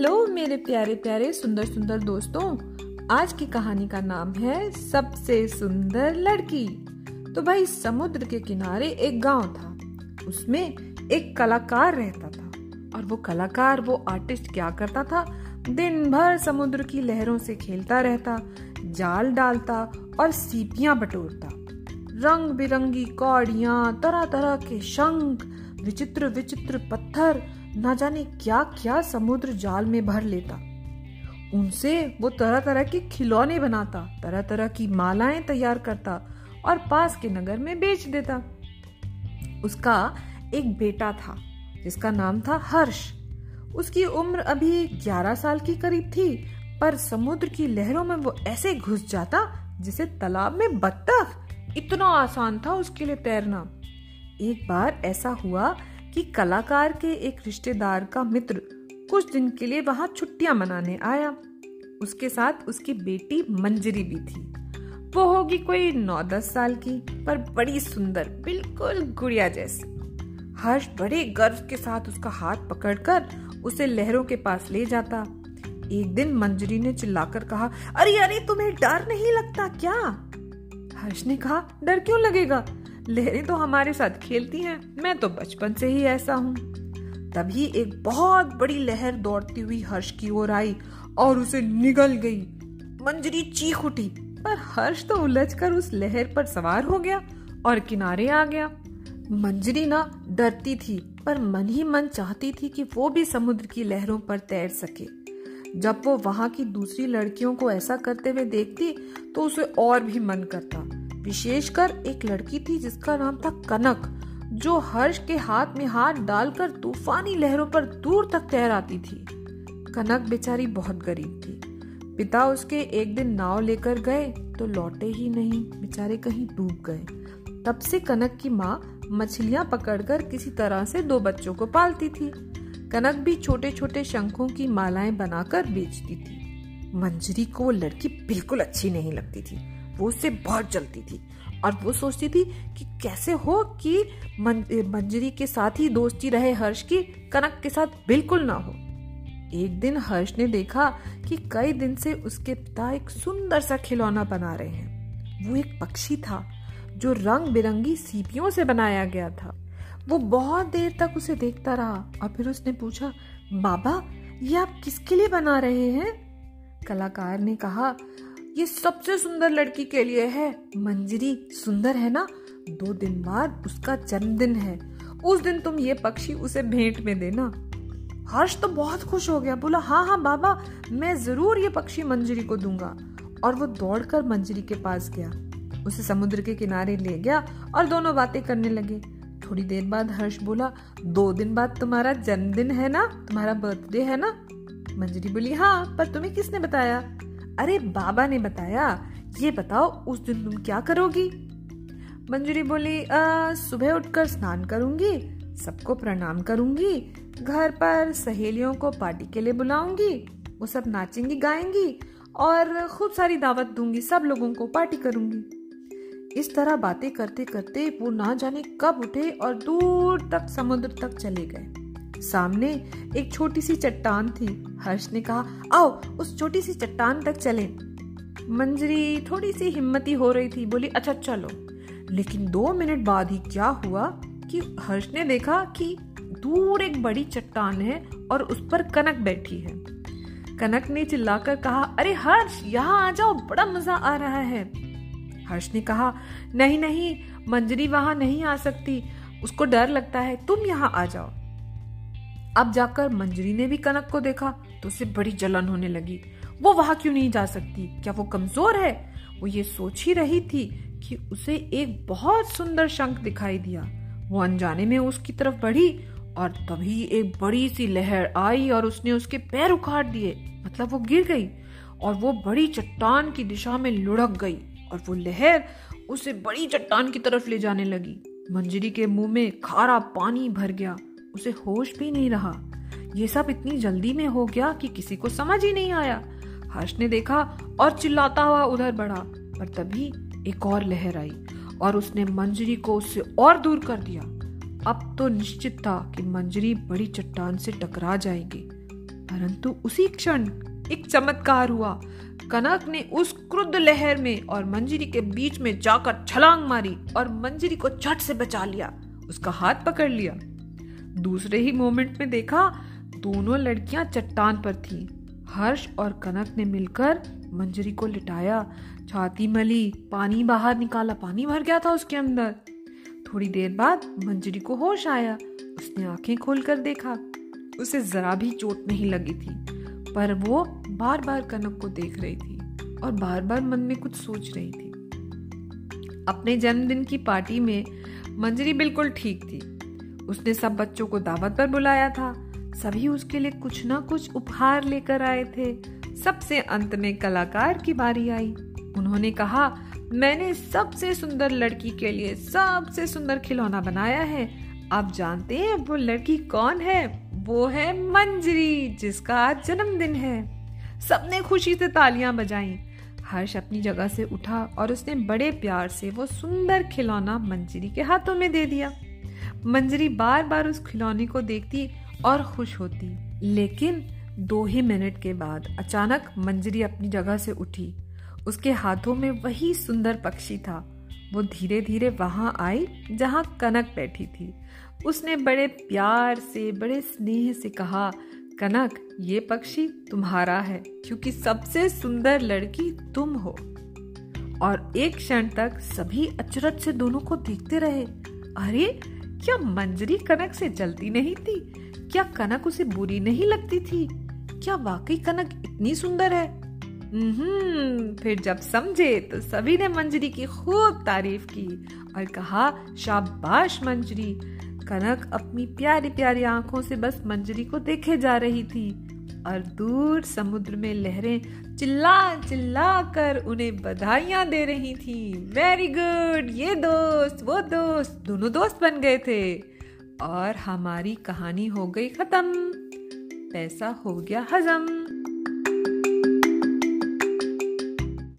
Hello मेरे प्यारे प्यारे सुंदर सुंदर दोस्तों, आज की कहानी का नाम है सबसे सुंदर लड़की। तो भाई, समुद्र के किनारे एक गाँव था। उसमें एक कलाकार रहता था और वो कलाकार, वो आर्टिस्ट क्या करता था? दिन भर समुद्र की लहरों से खेलता रहता, जाल डालता और सीपियाँ बटोरता। रंग बिरंगी कौड़ियाँ तरह तरह के शंख विचित्र विचित्र पत्थर न जाने क्या क्या समुद्र जाल में भर लेता। उनसे वो तरह तरह के खिलौने बनाता तरह तरह की मालाएँ तैयार करता और पास के नगर में बेच देता। उसका एक बेटा था, जिसका नाम था हर्ष। उसकी उम्र अभी 11 साल की करीब थी, पर समुद्र की लहरों में वो ऐसे घुस जाता, जिसे तालाब में बत्तख। इतना आसान था उसके लिए तैरना। एक बार ऐसा हुआ कि कलाकार के एक रिश्तेदार का मित्र कुछ दिन के लिए वहाँ छुट्टियाँ मनाने आया। उसके साथ उसकी बेटी मंजरी भी थी। वो होगी कोई नौ दस साल की, पर बड़ी सुंदर, बिल्कुल गुड़िया जैसी। हर्ष बड़े गर्व के साथ उसका हाथ पकड़कर उसे लहरों के पास ले जाता। एक दिन मंजरी ने चिल्लाकर कहा, अरे अरे, तुम्हें डर नहीं लगता क्या? हर्ष ने कहा, डर क्यों लगेगा? लहरें तो हमारे साथ खेलती हैं। मैं तो बचपन से ही ऐसा हूँ। तभी एक बहुत बड़ी लहर दौड़ती हुई हर्ष की ओर आई और उसे निगल गई। मंजरी चीख उठी, पर हर्ष तो उलझकर उस लहर पर सवार हो गया और किनारे आ गया। मंजरी ना डरती थी, पर मन ही मन चाहती थी कि वो भी समुद्र की लहरों पर तैर सके। जब वो वहाँ की दूसरी लड़कियों को ऐसा करते हुए देखती तो उसे और भी मन करता। विशेषकर एक लड़की थी जिसका नाम था कनक, जो हर्ष के हाथ में हाथ डालकर तूफानी लहरों पर दूर तक तैर आती थी। कनक बेचारी बहुत गरीब थी। पिता उसके एक दिन नाव लेकर गए तो लौटे ही नहीं, बेचारे कहीं डूब गए। तब से कनक की माँ मछलियाँ पकड़कर किसी तरह से दो बच्चों को पालती थी। कनक भी छोटे छोटे शंखों की मालाएँ बनाकर बेचती थी। मंजरी को वो लड़की बिल्कुल अच्छी नहीं लगती थी। वो उससे बहुत जलती थी और वो सोचती थी कि कैसे हो कि मंजरी के साथ ही दोस्ती रहे हर्ष की, कनक के साथ बिल्कुल ना हो। एक दिन हर्ष ने देखा कि कई दिन से उसके पिता एक सुंदर सा खिलौना बना रहे हैं। वो एक पक्षी था, जो रंग बिरंगी सीपियों से बनाया गया था। वो बहुत देर तक उसे देखता रहा और फिर उसने पूछा, बाबा, ये आप किसके लिए बना रहे हैं? कलाकार ने कहा ये सबसे सुंदर लड़की के लिए है। मंजरी, सुंदर है ना? दो दिन बाद उसका जन्मदिन है। उस दिन तुम ये पक्षी उसे भेंट में देना। हर्ष तो बहुत खुश हो गया। बोला हाँ हाँ बाबा, मैं ज़रूर ये पक्षी मंजरी को दूँगा। और वो दौड़कर मंजरी के पास गया। उसे समुद्र के किनारे ले गया और दोनों बातें करने लगे। थोड़ी देर बाद हर्ष बोला, दो दिन बाद तुम्हारा जन्मदिन है ना? तुम्हारा बर्थडे है ना? मंजरी बोली हाँ पर तुम्हें किसने बताया? अरे बाबा ने बताया ये बताओ उस दिन तुम क्या करोगी? मंजूरी बोली आ, सुबह उठकर स्नान करूँगी सबको प्रणाम करूँगी घर पर सहेलियों को पार्टी के लिए बुलाऊँगी वो सब नाचेंगी गाएँगी और खूब सारी दावत दूँगी सब लोगों को पार्टी करूँगी। इस तरह बातें करते करते वो ना जाने कब उठे और दूर तक समुद्र तक चले गए। सामने एक छोटी सी चट्टान थी। हर्ष ने कहा, आओ, उस छोटी सी चट्टान तक चले। मंजरी थोड़ी सी हिम्मती हो रही थी, बोली अच्छा चलो। लेकिन दो मिनट बाद ही क्या हुआ कि हर्ष ने देखा कि दूर एक बड़ी चट्टान है और उस पर कनक बैठी है। कनक ने चिल्लाकर कहा, अरे हर्ष, यहाँ आ जाओ, बड़ा मज़ा आ रहा है। हर्ष ने कहा, नहीं नहीं, मंजरी वहाँ नहीं आ सकती। उसको डर लगता है, तुम यहाँ आ जाओ। अब जाकर मंजरी ने भी कनक को देखा तो उसे बड़ी जलन होने लगी। वो वहाँ क्यों नहीं जा सकती? क्या वो कमज़ोर है? वो ये सोच ही रही थी कि उसे एक बहुत सुंदर शंख दिखाई दिया। वो अनजाने में उसकी तरफ़ बढ़ी और तभी एक बड़ी सी लहर आई और उसने उसके पैर उखाड़ दिए। मतलब वो गिर गई और वो बड़ी चट्टान की दिशा में लुढ़क गई और वो लहर उसे बड़ी चट्टान की तरफ़ ले जाने लगी। मंजरी के मुँह में खारा पानी भर गया। उसे होश भी नहीं रहा। ये सब इतनी जल्दी में हो गया कि किसी को समझ ही नहीं आया। हर्ष ने देखा और चिल्लाता हुआ उधर बढ़ा, पर तभी एक और लहर आई और उसने मंजरी को उससे और दूर कर दिया। अब तो निश्चित था कि मंजरी बड़ी चट्टान से टकरा जाएगी। परंतु उसी क्षण एक चमत्कार हुआ। कनक ने उस क्रुद्ध लहर में और मंजरी के बीच में जाकर छलांग मारी और मंजरी को झट से बचा लिया। उसका हाथ पकड़ लिया। दूसरे ही मोमेंट में देखा, दोनों लड़कियाँ चट्टान पर थी। हर्ष और कनक ने मिलकर मंजरी को लिटाया। छाती मली, पानी बाहर निकाला। पानी भर गया था उसके अंदर। थोड़ी देर बाद मंजरी को होश आया। उसने आँखें खोलकर देखा। उसे जरा भी चोट नहीं लगी थी, पर वो बार बार कनक को देख रही थी और बार बार मन में कुछ सोच रही थी। अपने जन्मदिन की पार्टी में मंजरी बिल्कुल ठीक थी। उसने सब बच्चों को दावत पर बुलाया था। सभी उसके लिए कुछ ना कुछ उपहार लेकर आए थे। सबसे अंत में कलाकार की बारी आई। उन्होंने कहा, मैंने सबसे सुंदर लड़की के लिए सबसे सुंदर खिलौना बनाया है। आप जानते हैं वो लड़की कौन है? वो है मंजरी, जिसका आज जन्मदिन है। सबने खुशी से तालियाँ बजाई। हर्ष अपनी जगह से उठा और उसने बड़े प्यार से वो सुंदर खिलौना मंजरी के हाथों में दे दिया। मंजरी बार बार उस खिलौने को देखती और खुश होती। लेकिन दो ही मिनट के बाद अचानक मंजरी अपनी जगह से उठी। उसके हाथों में वही सुंदर पक्षी था। वो धीरे धीरे वहाँ आई, जहाँ कनक बैठी थी। उसने बड़े प्यार से, बड़े स्नेह से कहा, कनक, ये पक्षी तुम्हारा है, क्योंकि सबसे सुंदर लड़की तुम हो। और एक क्षण तक सभी अचरज से दोनों को देखते रहे। अरे क्या मंजरी कनक से जलती नहीं थी? क्या कनक उसे बुरी नहीं लगती थी? क्या वाकई कनक इतनी सुंदर है? फिर जब समझे तो सभी ने मंजरी की खूब तारीफ़ की और कहा, शाबाश मंजरी। कनक अपनी प्यारी प्यारी आँखों से बस मंजरी को देखे जा रही थी। और दूर समुद्र में लहरें चिल्ला चिल्ला कर उन्हें बधाइयाँ दे रही थी। वेरी गुड ये दोस्त, वो दोस्त, दोनों दोस्त बन गए थे। और हमारी कहानी हो गई खत्म। पैसा हो गया हजम।